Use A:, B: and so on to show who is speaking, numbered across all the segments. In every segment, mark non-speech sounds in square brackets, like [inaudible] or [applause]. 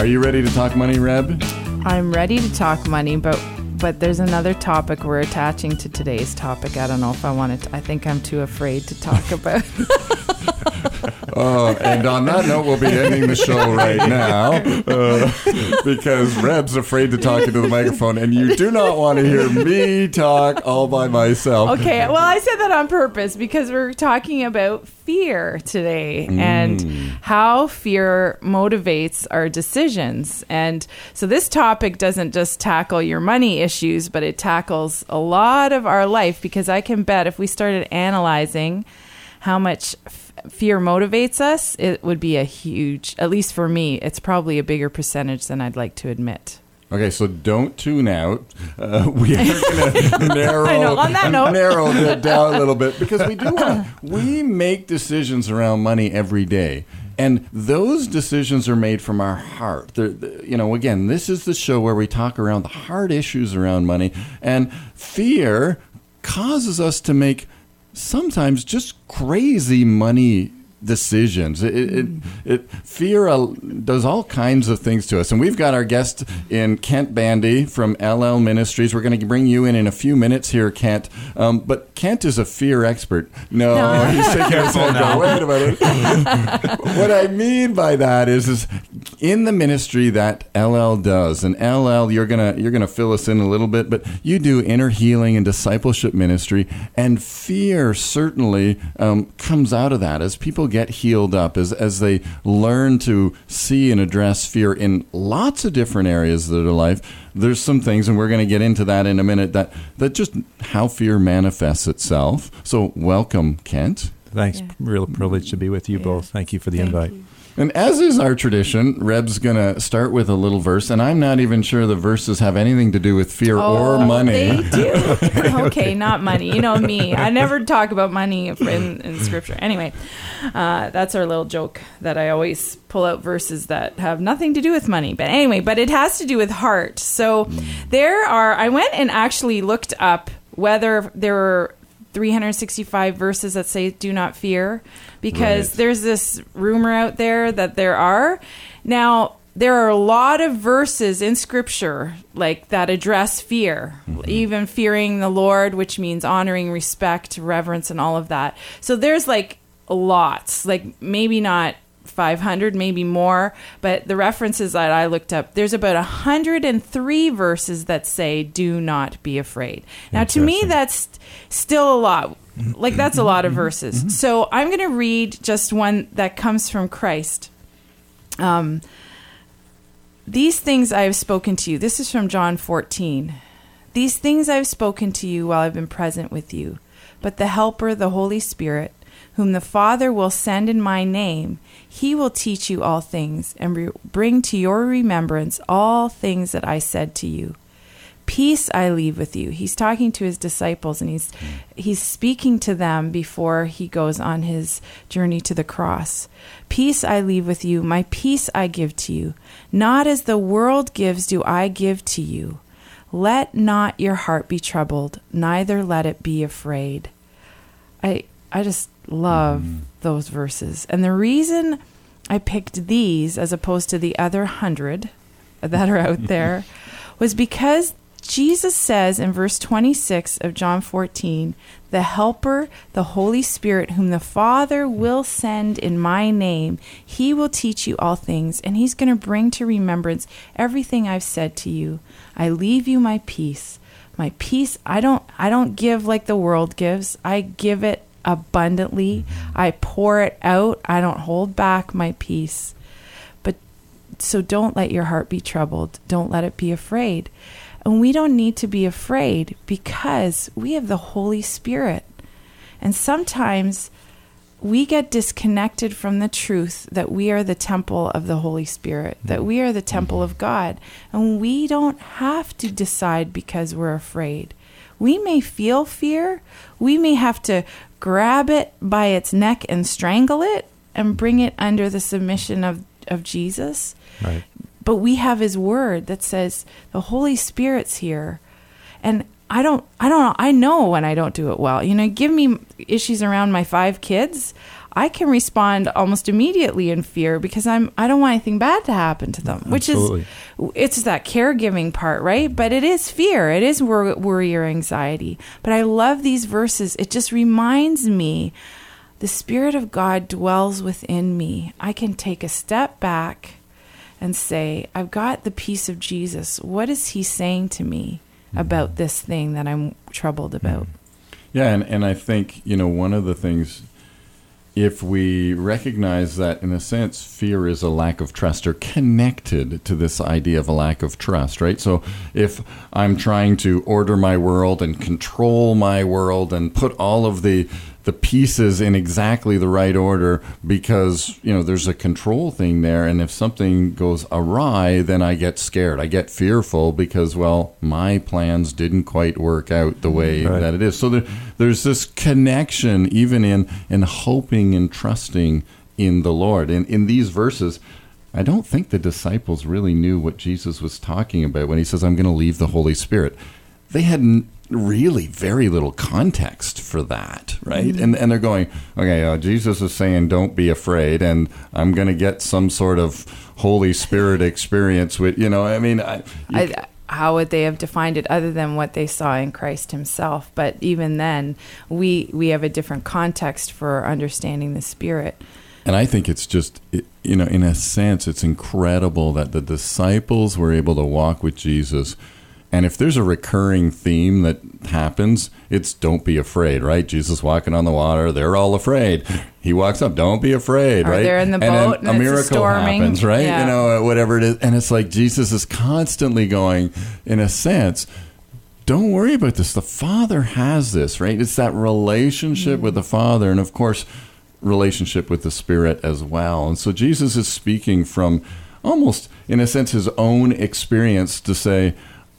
A: Are you ready to talk money, Reb?
B: I'm ready to talk money, but but there's another topic we're attaching to today's topic. I don't know if I want to. I think I'm too afraid to talk [laughs] about.
A: Oh, [laughs] and on that note, we'll be ending the show right now uh, because Reb's afraid to talk into the microphone, and you do not want to hear me talk all by myself.
B: okay, well, I said that on purpose because we're talking about fear today and how fear motivates our decisions. And so this topic doesn't just tackle your money issues, but it tackles a lot of our life because I can bet if we started analyzing how much fear motivates us, it would be a huge, at least for me, it's probably a bigger percentage than I'd like to admit.
A: Okay, so don't tune out. Uh, we are going [laughs] to narrow,
B: know, on that note.
A: narrow that down a little bit because we do want. [laughs] We make decisions around money every day, and those decisions are made from our heart. They're, the- you know, again, this is the show where we talk around the hard issues around money, and fear causes us to make sometimes just crazy money decisions. It, it, it, it fear uh, does all kinds of things to us, and we've got our guest in Kent Bandy from LL Ministries. We're going to bring you in in a few minutes here, Kent. Um, but Kent is a fear expert. No,
B: No. [laughs]
A: he's shaking his head. going, Wait a minute. [laughs] what I mean by that is, is in the ministry that LL does, and LL, you're gonna you're gonna fill us in a little bit, but you do inner healing and discipleship ministry, and fear certainly um, comes out of that as people get healed up, as as they learn to see and address fear in lots of different areas of their life. There's some things, and we're going to get into that in a minute. That that just how fear manifests itself. So welcome, Kent.
C: Thanks.
B: Yeah.
C: Real privilege to be with you
B: Yeah.
C: both. Thank you for the
B: Thank
C: invite.
B: you.
A: And as is our tradition, Reb's going to start with a little verse, and I'm not even sure the verses have anything to do with fear or
B: Oh,
A: money.
B: They do. [laughs] [laughs] okay, not money. You know me. I never talk about money in, in scripture. Anyway, uh, that's our little joke that I always pull out verses that have nothing to do with money. But anyway, but it has to do with heart. So there are, I went and actually looked up whether there were 365 verses that say do not fear because
A: Right.
B: there's this rumor out there that there are. Now, there are a lot of verses in scripture like that address fear, mm-hmm. even fearing the Lord, which means honoring, respect, reverence and all of that. So there's like lots, like maybe not 500, maybe more, but the references that I looked up, there's about 103 verses that say, do not be afraid. Now, to me, that's still a lot. Like, that's a lot of verses. So I'm going to read just one that comes from Christ. Um, these things I have spoken to you. This is from John 14. These things I have spoken to you while I've been present with you. But the Helper, the Holy Spirit, whom the Father will send in my name, he will teach you all things and re- bring to your remembrance all things that I said to you. Peace I leave with you. He's talking to his disciples and he's he's speaking to them before he goes on his journey to the cross. Peace I leave with you, my peace I give to you. Not as the world gives do I give to you. Let not your heart be troubled, neither let it be afraid. I I just love mm-hmm. those verses. And the reason I picked these as opposed to the other hundred that are out there [laughs] was because Jesus says in verse 26 of John 14, the Helper, the Holy Spirit, whom the Father will send in my name, he will teach you all things, and he's going to bring to remembrance everything I've said to you. I leave you my peace. My peace, I don't I don't give like the world gives. I give it abundantly. I pour it out. I don't hold back my peace. But so don't let your heart be troubled. Don't let it be afraid. And we don't need to be afraid because we have the Holy Spirit. And sometimes we get disconnected from the truth that we are the temple of the Holy Spirit, mm-hmm. that we are the temple of mm-hmm. God. And we don't have to decide because we're afraid. We may feel fear. We may have to grab it by its neck and strangle it and bring it under the submission of, of Jesus.
D: Right.
B: But we have his word that says the Holy Spirit's here. And I don't I don't know I know when I don't do it well. You know, give me issues around my five kids, I can respond almost immediately in fear because I'm I don't want anything bad to happen to them, which
D: Absolutely.
B: is it's that caregiving part, right? But it is fear. It is wor- worry or anxiety. But I love these verses. It just reminds me the spirit of God dwells within me. I can take a step back and say, I've got the peace of Jesus. What is he saying to me mm-hmm. about this thing that I'm troubled about? Mm-hmm.
A: Yeah, and, and I think, you know, one of the things, if we recognize that, in a sense, fear is a lack of trust or connected to this idea of a lack of trust, right? So if I'm trying to order my world and control my world and put all of the the pieces in exactly the right order because you know there's a control thing there. And if something goes awry then i get scared. I get fearful because well my plans didn't quite work out the way mm-hmm.
D: Right.
A: that it is. So there, there's this connection even in in hoping and trusting in the lord. And in these verses I don't think the disciples really knew what Jesus was talking about when he says, I'm going to leave the Holy Spirit. They had really very little context for that, right? And, and they're going, okay, uh, Jesus is saying, don't be afraid, and I'm going to get some sort of Holy Spirit experience with, you know, I mean, I,
B: I, how would they have defined it other than what they saw in Christ Himself? But even then, we we have a different context for understanding the Spirit.
A: And I think it's just, you know, in a sense, it's incredible that the disciples were able to walk with Jesus. And if there's a recurring theme that happens, it's don't be afraid, right? Jesus walking on the water, they're all afraid. He walks up, don't be afraid,
B: Or
A: right?
B: they're in the
A: and
B: boat and
A: a miracle
B: storming.
A: happens, right?
B: Yeah.
A: You know, uh, whatever it is. And it's like Jesus is constantly going, in a sense, don't worry about this. The Father has this, right? It's that relationship with the mm. Father, and of course, relationship with the Spirit as well. And so Jesus is speaking from almost, in a sense, his own experience to say,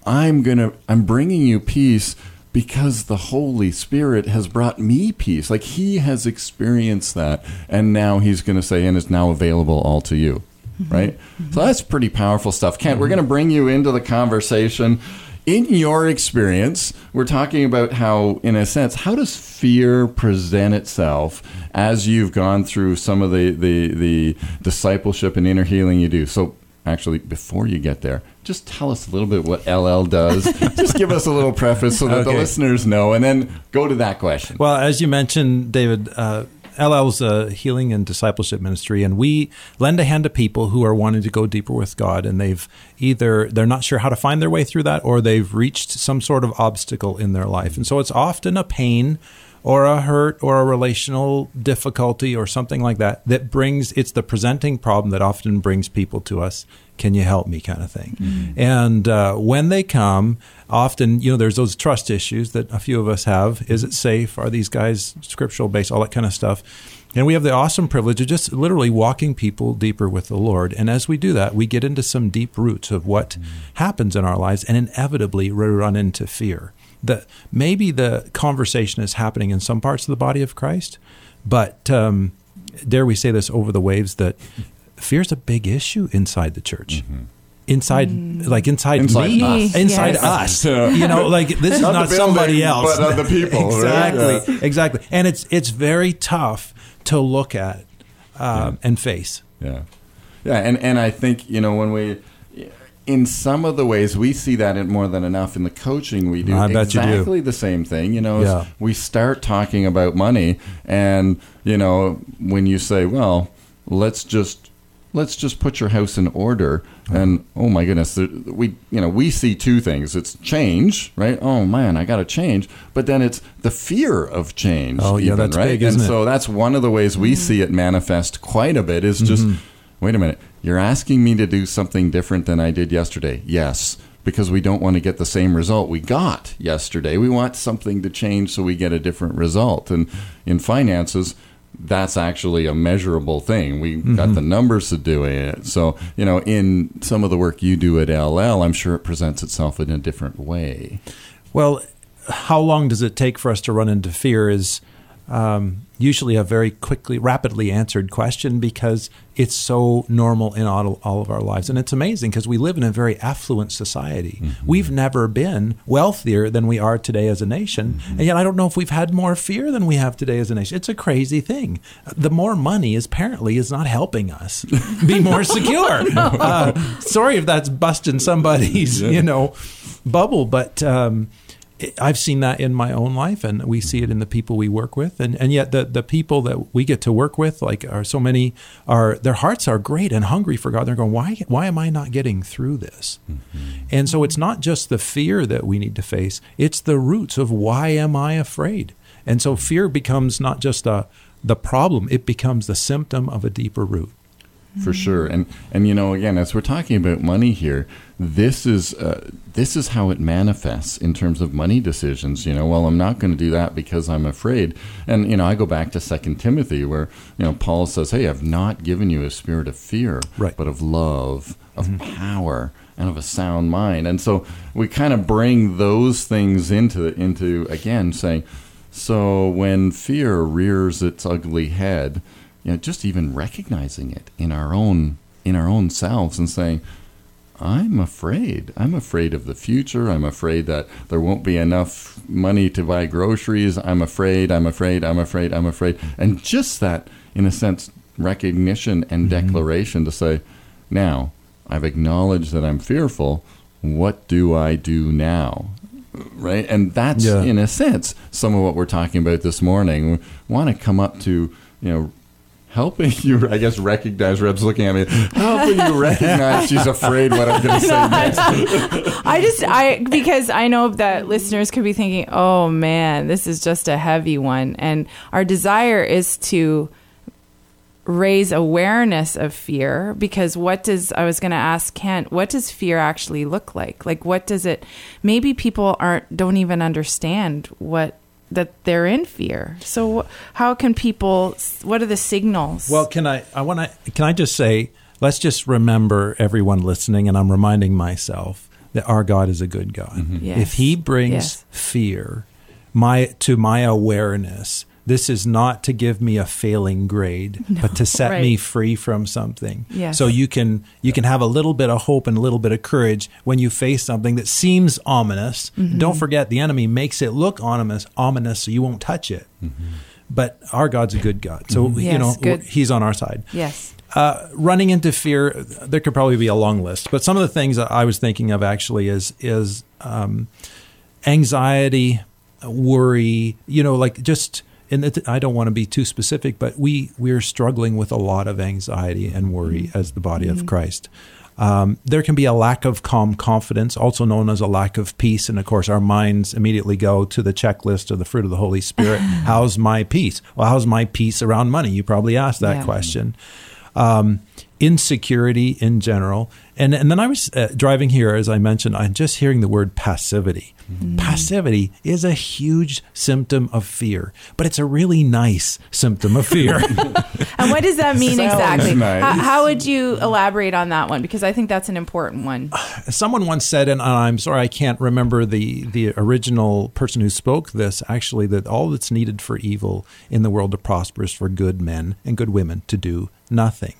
A: "I'm gonna, I'm bringing you peace." Because the Holy Spirit has brought me peace. Like He has experienced that. And now He's going to say, and is now available all to you. Mm-hmm. Right? So mm-hmm. that's pretty powerful stuff. Kent, we're mm-hmm. going to bring you into the conversation. In your experience, we're talking about how, in a sense, how does fear present itself as you've gone through some of the, the, the discipleship and inner healing you do? So, actually, before you get there, just tell us a little bit what LL does. [laughs] just give us a little preface so that the listeners know, and then go to that question.
D: Well, as you mentioned, David, uh, LL's a healing and discipleship ministry, and we lend a hand to people who are wanting to go deeper with God, and they've either they're not sure how to find their way through that, or they've reached some sort of obstacle in their life, and so it's often a pain. Or a hurt, or a relational difficulty, or something like that, that brings it's the presenting problem that often brings people to us. Can you help me, kind of thing. And uh, when they come, often you know there's those trust issues that a few of us have. Is it safe? Are these guys scriptural based? All that kind of stuff. And we have the awesome privilege of just literally walking people deeper with the Lord. And as we do that, we get into some deep roots of what happens in our lives, and inevitably we run into fear. That maybe the conversation is happening in some parts of the body of Christ, but um, dare we say this over the waves that fear is a big issue inside the church. Inside, like inside,
A: Inside
D: me,
A: us.
D: inside
B: Yes.
D: us. [laughs] You know, like this is
A: Not
D: not,
A: the
D: somebody else,
A: but other [laughs] people, right?
D: exactly,
A: Yeah.
D: exactly. And it's it's very tough to look at um, and face.
A: Yeah, yeah, and and I think you know when we, in some of the ways we see that in more than enough in the coaching we do
D: I bet you do.
A: exactly the same thing. You know,
D: Yeah.
A: we start talking about money, and you know when you say, well, let's just let's just put your house in order and oh my goodness there- we you know we see two things it's change right oh man i gotta change but then it's the fear of change
D: Oh, yeah,
A: even,
D: that's
A: right
D: big,
A: and
D: isn't it?
A: so that's one of the ways we mm-hmm. see it manifest quite a bit is just mm-hmm. wait a minute you're asking me to do something different than i did yesterday yes because we don't want to get the same result we got yesterday we want something to change so we get a different result and in finances that's actually a measurable thing. We
D: Mm-hmm.
A: got the numbers to do it. So, you know, in some of the work you do at LL, I'm sure it presents itself in a different way.
D: Well, how long does it take for us to run into fear is um, usually a very quickly, rapidly answered question because it's so normal in all, all of our lives. And it's amazing because we live in a very affluent society. We've never been wealthier than we are today as a nation. And yet, I don't know if we've had more fear than we have today as a nation. It's a crazy thing. The more money is apparently is not helping us be [laughs] more secure. uh, sorry if that's busting somebody's, you know, bubble, but. Um, I've seen that in my own life, and we see it in the people we work with, and and yet the the people that we get to work with, like are so many, are their hearts are great and hungry for God. They're going, why why am I not getting through this? Mm-hmm. And so it's not just the fear that we need to face; it's the roots of why am I afraid? And so fear becomes not just a the problem; it becomes the symptom of a deeper root.
A: For sure. And and you know, again, as we're talking about money here, this is uh, this is how it manifests in terms of money decisions. You know, well, I'm not going to do that because I'm afraid. And you know, I go back to Second Timothy, where you know Paul says, "Hey, I've not given you a spirit of fear,
D: Right.
A: but of love, of power." And of a sound mind, and so we kind of bring those things into into again saying, so when fear rears its ugly head, you know, just even recognizing it in our own in our own selves and saying, I'm afraid. I'm afraid of the future. I'm afraid that there won't be enough money to buy groceries. I'm afraid. I'm afraid. I'm afraid. I'm afraid. And just that, in a sense, recognition and mm-hmm. declaration to say, now I've acknowledged that I'm fearful. What do I do now? Right? And that's,
D: Yeah.
A: in a sense, some of what we're talking about this morning. We want to come up to, you know, helping you, I guess, recognize. Reb's looking at me, helping you recognize she's afraid what I'm going [laughs] to say next.
B: I just I because I know that listeners could be thinking, "Oh man, this is just a heavy one." And our desire is to raise awareness of fear because what does I was going to ask Kent, what does fear actually look like? Like what does it maybe people aren't don't even understand what that they're in fear. So how can people what are the signals?
D: Well, can I? I want to. Can I just say? Let's just remember, everyone listening, and I'm reminding myself that our God is a good God.
B: Yes.
D: If He brings
B: Yes.
D: fear, my to my awareness, this is not to give me a failing grade, [laughs] but to set me free from something.
B: Yes.
D: So you can you can have a little bit of hope and a little bit of courage when you face something that seems ominous.
B: Mm-hmm.
D: Don't forget, the enemy makes it look ominous, ominous, so you won't touch it. But our God's a good God, so you
B: Mm-hmm. Yes,
D: know
B: good.
D: He's on our side.
B: yes.
D: Uh, running into fear, there could probably be a long list, but some of the things that I was thinking of actually is is um, anxiety, worry. You know, like just. And it, I don't want to be too specific, but we we're struggling with a lot of anxiety and worry as the body of Christ. Um, there can be a lack of calm confidence, also known as a lack of peace. And of course, our minds immediately go to the checklist of the fruit of the Holy Spirit. [laughs] how's my peace? Well, how's my peace around money? You probably asked that
B: Yeah.
D: question um, insecurity in general. And, and then I was uh, driving here, as I mentioned, I'm just hearing the word passivity. Passivity is a huge symptom of fear, but it's a really nice symptom of fear. [laughs]
B: And what does that mean
A: Sounds
B: exactly?
A: nice.
B: How, how would you elaborate on that one? Because I think that's an important one. [sighs]
D: Someone once said, and I'm sorry, I can't remember the, the original person who spoke this, actually, that all that's needed for evil in the world to prosper is for good men and good women to do nothing.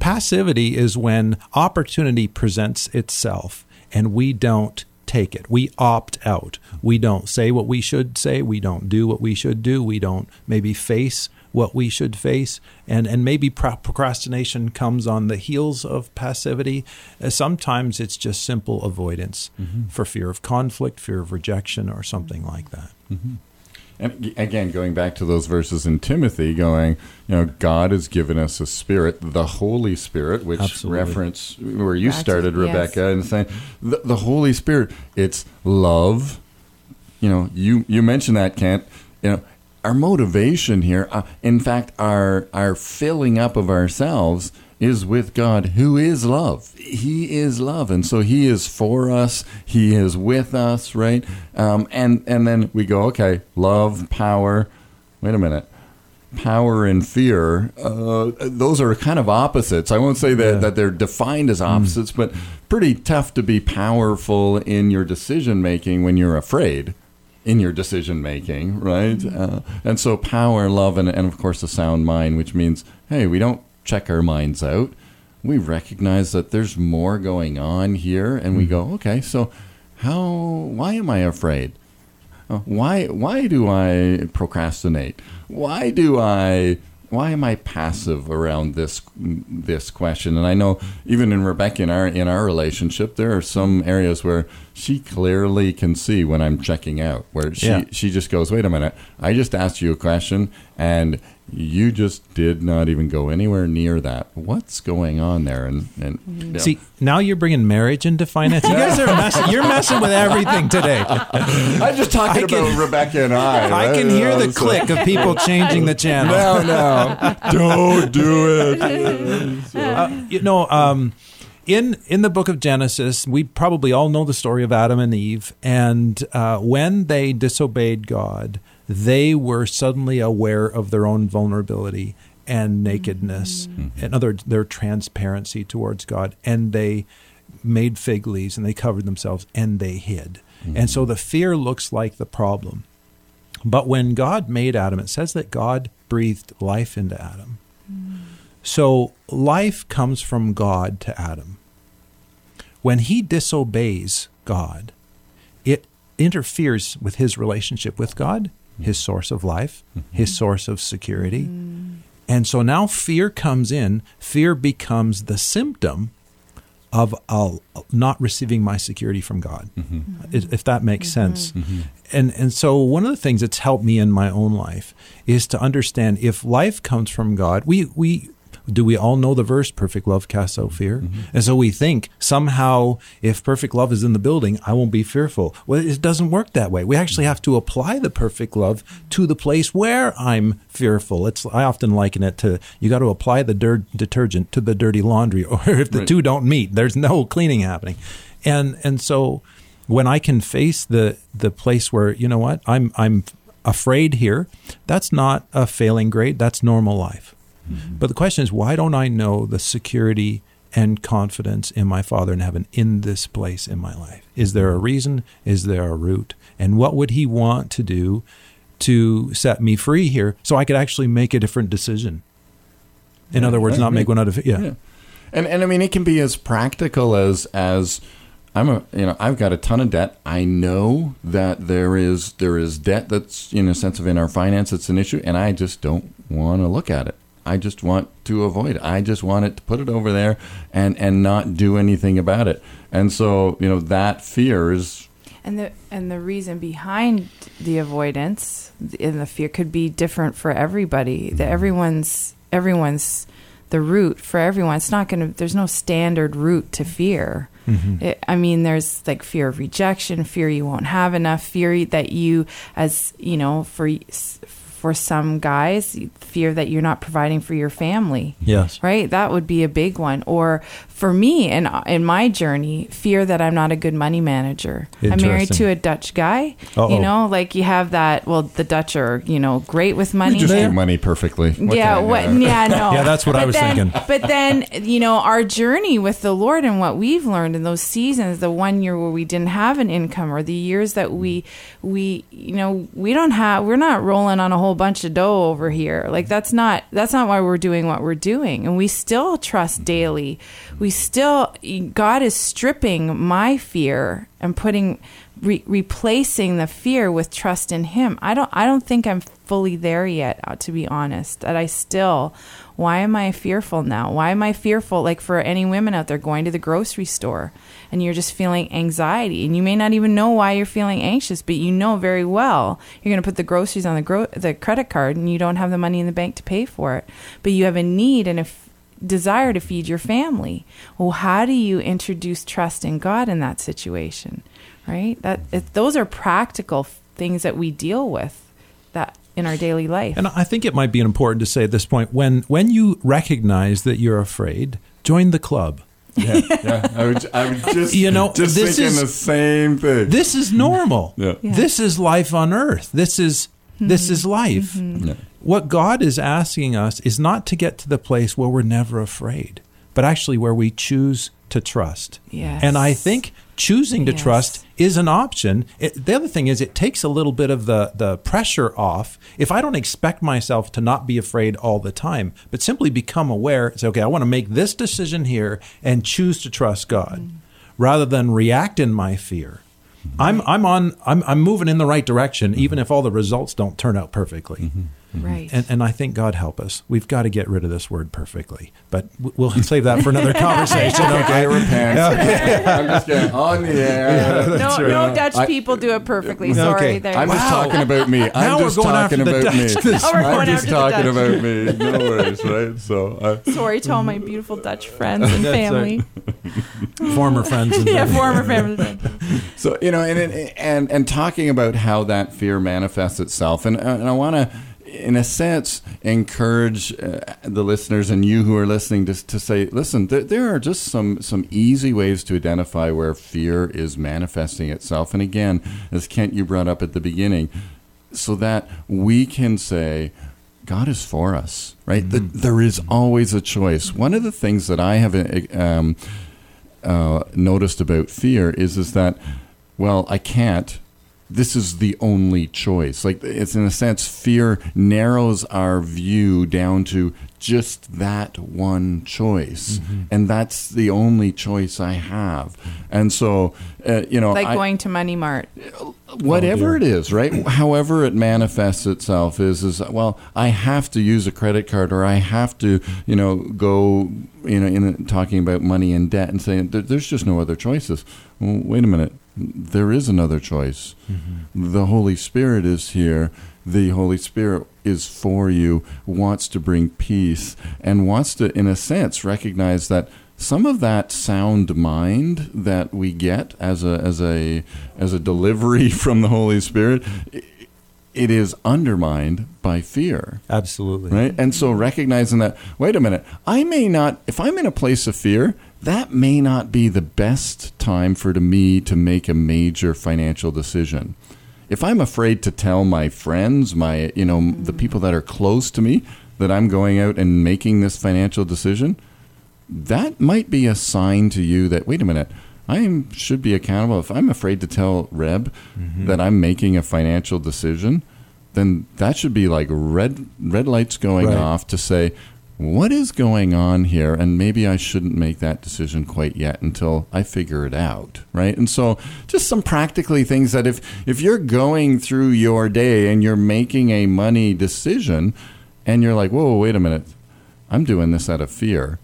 D: Passivity is when opportunity presents itself and we don't take it. We opt out. We don't say what we should say. We don't do what we should do. We don't maybe face what we should face. And, and maybe procrastination comes on the heels of passivity. Uh, sometimes it's just simple avoidance for fear of conflict, fear of rejection, or something like that.
A: And again, going back to those verses in Timothy, going, you know, God has given us a spirit, the Holy Spirit, which
D: Absolutely.
A: reference where you
B: Gotcha.
A: started,
B: Yes.
A: Rebecca, and saying the, the Holy Spirit, it's love. You know, you you mentioned that, Kent. You know, our motivation here, uh, in fact, our our filling up of ourselves is with God, who is love. He is love, and so He is for us. He is with us, right? Um, and and then we go, okay, love, power. Wait a minute. power and fear, uh, those are kind of opposites. I won't say that, that they're defined as opposites, but pretty tough to be powerful in your decision making when you're afraid in your decision making, right? Uh, and so power, love, and, and of course a sound mind, which means, hey, we don't check our minds out. We recognize that there's more going on here, and we go, okay, so how? Why am I afraid? Uh, Why? Why do I procrastinate? Why do I? Why am I passive around this this question? And I know even in Rebecca in our in our relationship, there are some areas where she clearly can see when I'm checking out. Where she
D: Yeah.
A: she just goes, "Wait a minute! I just asked you a question, and you just did not even go anywhere near that. What's going on there?" And and yeah.
D: See, now you're bringing marriage into finance. You guys are messing. You're messing with everything today. [laughs]
A: I'm just talking
D: I can-
A: about Rebecca and I.
D: I
A: right?
D: can hear the
A: So-
D: click of people changing the channel.
A: No, no, don't do it. [laughs]
D: Uh, you know, um, in in the book of Genesis, we probably all know the story of Adam and Eve, and uh, when they disobeyed God, they were suddenly aware of their own vulnerability and nakedness, mm-hmm. and other their transparency towards God, and they made fig leaves and they covered themselves and they hid. And so mm-hmm. the fear looks like the problem. But when God made Adam, it says that God breathed life into Adam. Mm-hmm. So life comes from God to Adam. When he disobeys God, it interferes with his relationship with God, his mm-hmm. source of life, mm-hmm. his source of security. Mm. And so now fear comes in. Fear becomes the symptom of uh, not receiving my security from God, mm-hmm. if if that makes sense. And and so one of the things that's helped me in my own life is to understand if life comes from God, we we do we all know the verse perfect love casts out fear mm-hmm. and so we think somehow if perfect love is in the building i won't be fearful. Well it doesn't work that way. We actually have to apply the perfect love to the place where i'm fearful. It's i often liken it to you got to apply the dirt detergent to the dirty laundry [laughs] or if the
A: Right.
D: two don't meet there's no cleaning happening. And and so when i can face the the place where you know what i'm i'm afraid here that's not a failing grade that's normal life but the question is, why don't I know the security and confidence in my Father in heaven in this place in my life? Is there a reason? Is there a root? And what would He want to do to set me free here so I could actually make a different decision? In other words, not make one out of yeah.
A: Yeah. And and I mean it can be as practical as as I'm a you know I've got a ton of debt. I know that there is there is debt that's in a sense of in our finance it's an issue, and I just don't want to look at it. I just want to avoid it. I just want it to put it over there and and not do anything about it. And so you know that fear is
B: And the and the reason behind the avoidance and the fear could be different for everybody. That mm-hmm. everyone's everyone's the root for everyone. It's not going to. There's no standard route to fear. Mm-hmm. It, I mean, there's like fear of rejection, fear you won't have enough, fear that you, as you know, for for some guys, fear that you're not providing for your family
D: Yes.
B: right that would be a big one or for me in in my journey fear that i'm not a good money manager i'm married to a dutch guy
D: Uh-oh.
B: you know like you have that well the dutch are you know great with money
A: we just do money perfectly. What
B: yeah, what? Yeah, no. [laughs]
D: Yeah, that's what I was
B: then-
D: thinking. [laughs]
B: But then, you know, our journey with the Lord and what we've learned in those seasons, the one year where we didn't have an income, or the years that we, we, you know, we don't have, we're not rolling on a whole bunch of dough over here. Like mm-hmm. that's not, that's not why we're doing what we're doing, and we still trust daily. We still, God is stripping my fear and putting. Re- replacing the fear with trust in him. I don't i don't think i'm fully there yet uh, to be honest that i still why am i fearful now? Why am i fearful like for any women out there going to the grocery store and you're just feeling anxiety and you may not even know why you're feeling anxious but you know very well you're going to put the groceries on the gro- the credit card and you don't have the money in the bank to pay for it. But you have a need and a f- desire to feed your family. Well how do you introduce trust in god in that situation right that it, those are practical things that we deal with that in our daily life
D: And I think it might be important to say at this point when when you recognize that you're afraid, join the club.
A: Yeah, yeah. I would, I would just [laughs]
D: You know,
A: just
D: this
A: thinking
D: is-
A: the same thing.
D: This is normal. [laughs]
A: Yeah.
B: Yeah.
D: This is life on earth. This is This hmm. is life. Hmm.
A: Yeah.
D: What God is asking us is not to get to the place where we're never afraid, but actually where we choose to trust.
B: Yes.
D: And I think choosing to
B: Yes.
D: trust is an option. It, the other thing is, it takes a little bit of the, the pressure off. If I don't expect myself to not be afraid all the time, but simply become aware, say, okay, I want to make this decision here and choose to trust God mm. rather than react in my fear. I'm, I'm on, I'm, I'm moving in the right direction, mm-hmm. even if all the results don't turn out perfectly. Mm-hmm. Mm-hmm.
B: Right.
D: And, and I think God help us. We've got to get rid of this word perfectly, but we'll [laughs] save that for another [laughs] conversation.
A: I
D: Okay.
A: repent. [laughs] I'm just getting on the air.
B: no,
D: right.
B: no Dutch
A: I-
B: people do it perfectly. Sorry.
D: Okay.
B: There.
A: I'm just
D: Wow.
A: talking about me. I'm
D: Now we're
A: just
D: going
A: talking
D: after the
A: about me.
D: Dutch.
B: Now we're going I'm
A: just
B: after the
A: talking
B: Dutch.
A: about me. No worries, right? So, I,
B: Sorry to all my beautiful Dutch friends and
D: That's
B: family.
D: Former friends. And
B: yeah, former family.
A: So you know, and and and talking about how that fear manifests itself, and and I want to, in a sense, encourage uh, the listeners and you who are listening to to say, listen, there, there are just some some easy ways to identify where fear is manifesting itself, and again, as Kent you brought up at the beginning, so that we can say. God is for us, right? The, there is always a choice. One of the things that I have uh, um, uh, noticed about fear is is that well I can't this is the only choice like it's in a sense fear narrows our view down to just that one choice and that's the only choice I have and so uh, you know
B: Like
A: I-
B: going to Money Mart.
A: whatever it is, right? [clears throat] However it manifests itself is is well, I have to use a credit card or I have to, you know, go, you know, in talking about money and debt and saying there's just no other choices. Well, wait a minute, there is another choice. Mm-hmm. The Holy Spirit is here. The Holy Spirit is for you, wants to bring peace, and wants to, in a sense, recognize that some of that sound mind that we get as a as a as a delivery [laughs] from the Holy Spirit, it is undermined by fear.
D: Absolutely.
A: Right? And so recognizing that, wait a minute, I may not, if I'm in a place of fear, that may not be the best time for to me to make a major financial decision. If I'm afraid to tell my friends, my, you know, the people that are close to me that I'm going out and making this financial decision, that might be a sign to you that, wait a minute, I should be accountable. If I'm afraid to tell Reb mm-hmm. that I'm making a financial decision, then that should be like red red lights going
D: Right.
A: off to say what is going on here and maybe I shouldn't make that decision quite yet until I figure it out right and so just some practically things that if if you're going through your day and you're making a money decision and you're like whoa wait a minute I'm doing this out of fear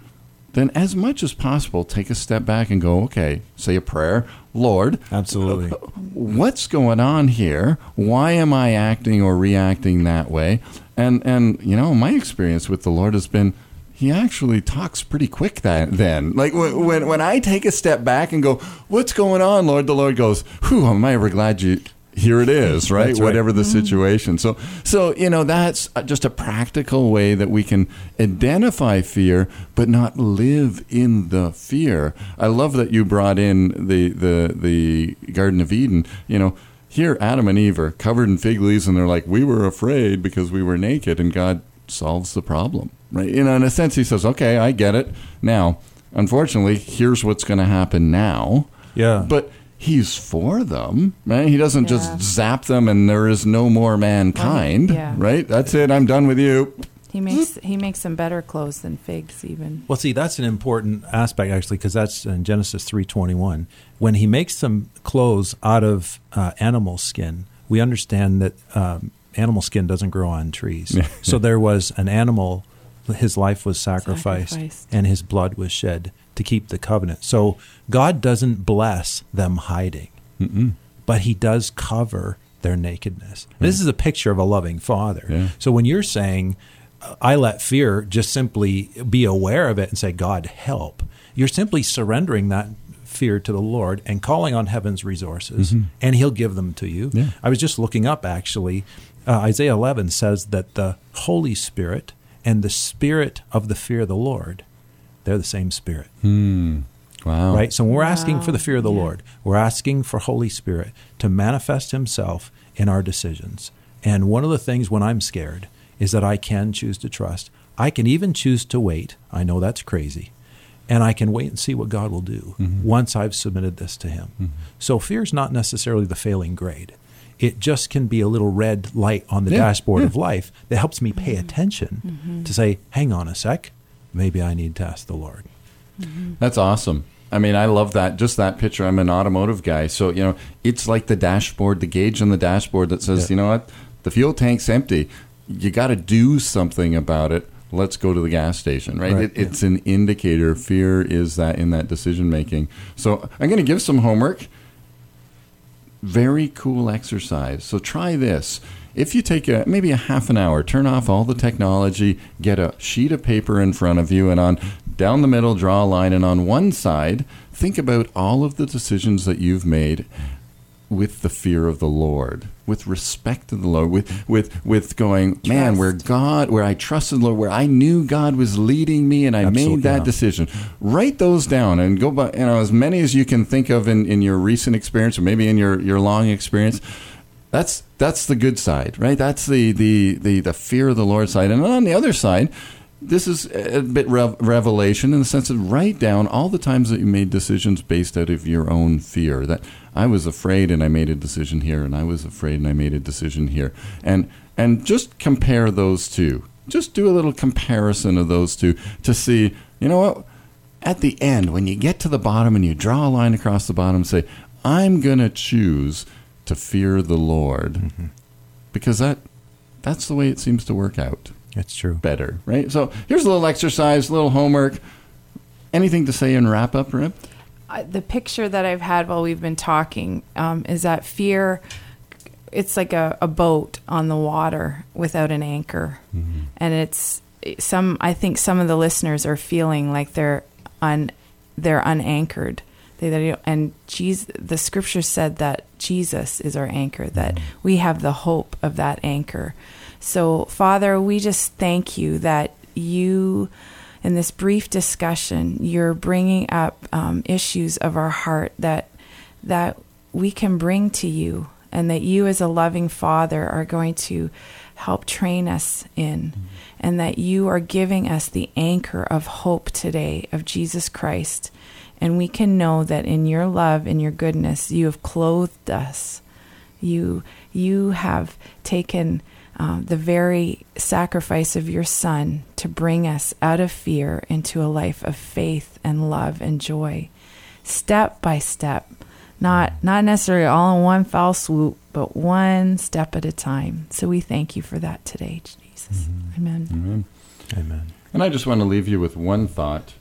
A: then as much as possible take a step back and go okay say a prayer lord
D: Absolutely.
A: what's going on here? Why am I acting or reacting that way? And and you know, my experience with the Lord has been he actually talks pretty quick that then. Like when, when when I take a step back and go, "What's going on, Lord?" The Lord goes, "Whew, am I ever glad you here it is, right?
D: Right.
A: Whatever the mm-hmm. situation. So so you know, that's uh, just a practical way that we can identify fear but not live in the fear. I love that you brought in the the the Garden of Eden, you know, here Adam and Eve are covered in fig leaves and they're like, We were afraid because we were naked and God solves the problem. Right? You know, in a sense he says, Okay, I get it. Now, unfortunately, here's what's gonna happen now.
D: Yeah.
A: But he's for them, right? He doesn't
B: Yeah.
A: just zap them and there is no more mankind,
B: yeah.
A: right? That's it. I'm done with you.
B: He makes he makes some better clothes than figs even.
D: Well, see, that's an important aspect actually, because that's in Genesis three twenty one. When he makes some clothes out of uh, animal skin, we understand that um, animal skin doesn't grow on trees. [laughs] so there was an animal; his life was sacrificed,
B: Sacrificed.
D: and his blood was shed to keep the covenant. So God doesn't bless them hiding, but He does cover their nakedness. This is a picture of a loving Father.
A: Yeah.
D: So when you're saying I let fear just simply be aware of it and say, God, help. You're simply surrendering that fear to the Lord and calling on heaven's resources, and He'll give them to you.
A: Yeah.
D: I was just looking up actually. Uh, Isaiah 11 says that the Holy Spirit and the Spirit of the fear of the Lord, they're the same Spirit.
A: Wow.
D: Right? So when we're asking for the fear of the
B: Yeah.
D: Lord, we're asking for Holy Spirit to manifest Himself in our decisions. And one of the things when I'm scared is that I can choose to trust. I can even choose to wait. I know that's crazy. And I can wait and see what God will do
A: Mm-hmm.
D: once I've submitted this to Him. Mm-hmm. So fear is not necessarily the failing grade. It just can be a little red light on the
A: Yeah,
D: dashboard
A: yeah.
D: of life that helps me pay mm-hmm. attention mm-hmm. to say, hang on a sec, maybe I need to ask the Lord.
A: That's awesome. I mean, I love that. Just that picture. I'm an automotive guy, so you know, it's like the dashboard, the gauge on the dashboard that says,
D: Yeah.
A: you know what, the fuel tank's empty. You got to do something about it. Let's go to the gas station, right?
D: Right,
A: it, it's an indicator. Fear is that in that decision making. So I'm going to give some homework. Very cool exercise. So try this. If you take a, maybe a half an hour, turn off all the technology, get a sheet of paper in front of you, and on down the middle, draw a line, and on one side, think about all of the decisions that you've made with the fear of the Lord, with respect to the Lord, with mm-hmm. with with going, man, where God, where I trusted the Lord, where I knew God was leading me, and I
D: Absolutely
A: made that
D: not.
A: decision. Write those down and go by, you know, as many as you can think of in, in your recent experience, or maybe in your your long experience. That's that's the good side, right? That's the the the, the fear of the Lord side, and on the other side. This is a bit rev- revelation in the sense of write down all the times that you made decisions based out of your own fear. That I was afraid and I made a decision here, and I was afraid and I made a decision here, and and just compare those two. Just do a little comparison of those two to see, you know what? At the end, when you get to the bottom and you draw a line across the bottom, say, I'm going to choose to fear the Lord, mm-hmm. because that that's the way it seems to work out
D: It's true.
A: better, right? So here's a little exercise, a little homework. Anything to say in wrap up, Reb?
B: I- the picture that I've had while we've been talking um, is that fear. It's like a, a boat on the water without an anchor, and it's some. I think some of the listeners are feeling like they're un, they're unanchored. They, they and Jesus, the scripture said that Jesus is our anchor. That we have the hope of that anchor. So, Father, we just thank you that you in this brief discussion, you're bringing up um, issues of our heart that that we can bring to you, and that you, as a loving Father, are going to help train us in, and that you are giving us the anchor of hope today of Jesus Christ, and we can know that in your love and your goodness, you have clothed us. You you have taken uh, the very sacrifice of your Son to bring us out of fear into a life of faith and love and joy, step by step, not not necessarily all in one foul swoop, but one step at a time. So we thank you for that today, Jesus. Amen.
D: Amen.
A: And I just want to leave you with one thought.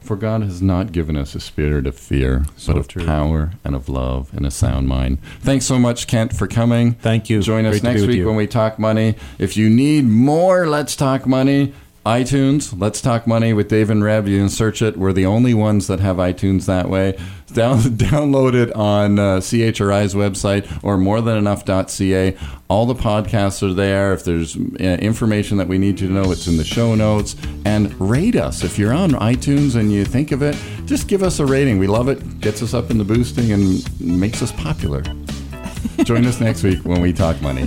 A: For God has not given us a spirit of fear,
D: So
A: but of
D: true.
A: power and of love and a sound mind. Thanks so much, Kent, for coming.
D: Thank you.
A: Join us
D: Great be
A: next week
D: you.
A: when we talk money. If you need more Let's Talk Money, iTunes, Let's Talk Money with Dave and Reb. You can search it. We're the only ones that have iTunes that way. [laughs] Down, download it on uh, CHRI's website or morethanenough.ca. All the podcasts are there. If there's uh, information that we need you to know, it's in the show notes. And rate us. If you're on iTunes and you think of it, just give us a rating. We love it. Gets us up in the boosting and makes us popular. [laughs] Join us next week when we talk money.